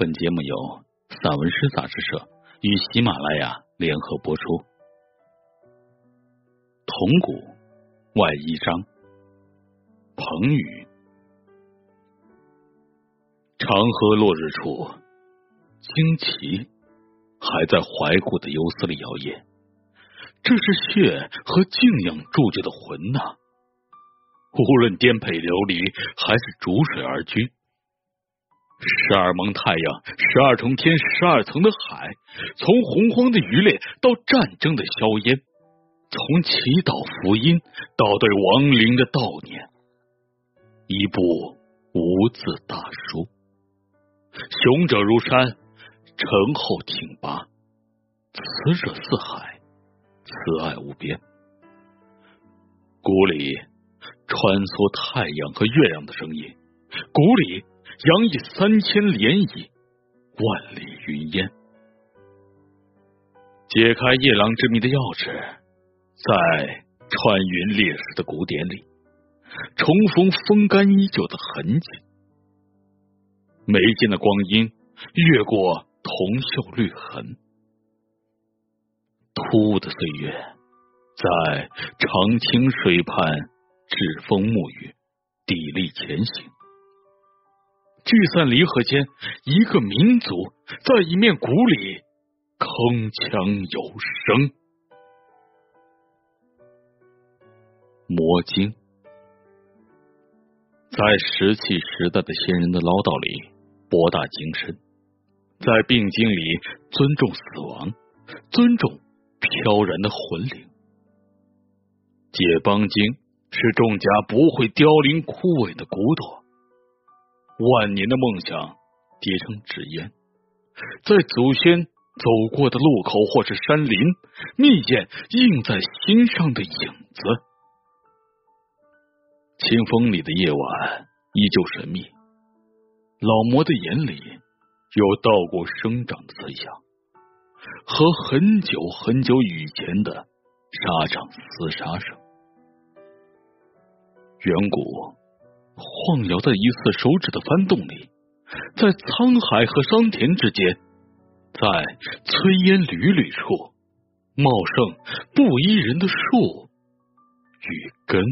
本节目由散文诗杂志社与喜马拉雅联合播出。铜鼓外一章，彭宇。长河落日处，旌旗还在怀古的游丝里摇曳。这是血和敬仰铸就的魂呐！无论颠沛流离，还是逐水而居。十二蒙太阳，十二重天，十二层的海，从洪荒的渔猎到战争的硝烟，从祈祷福音到对亡灵的悼念，一部无字大书。雄者如山，沉厚挺拔，慈者似海，慈爱无边。谷里穿梭太阳和月亮的声音，谷里。洋溢三千涟漪，万里云烟。解开夜郎之谜的钥匙，在穿云裂石的古典里，重逢风干依旧的痕迹。眉间的光阴越过铜锈绿痕，突兀的岁月在长清水畔栉风沐雨，砥砺前行。聚散离合间，一个民族在一面鼓里铿锵有声。魔经，在石器时代的先人的唠叨里博大精深，在病经里尊重死亡，尊重飘然的魂灵。解邦经是众家不会凋零枯萎的骨朵。万年的梦想叠成纸烟，在祖先走过的路口或是山林，密雁映在心上的影子。清风里的夜晚依旧神秘，老魔的眼里有稻谷生长的慈祥，和很久很久以前的沙场厮杀声。远古。晃摇在一次手指的翻动里，在沧海和桑田之间，在炊烟缕缕处，茂盛不依人的树与根。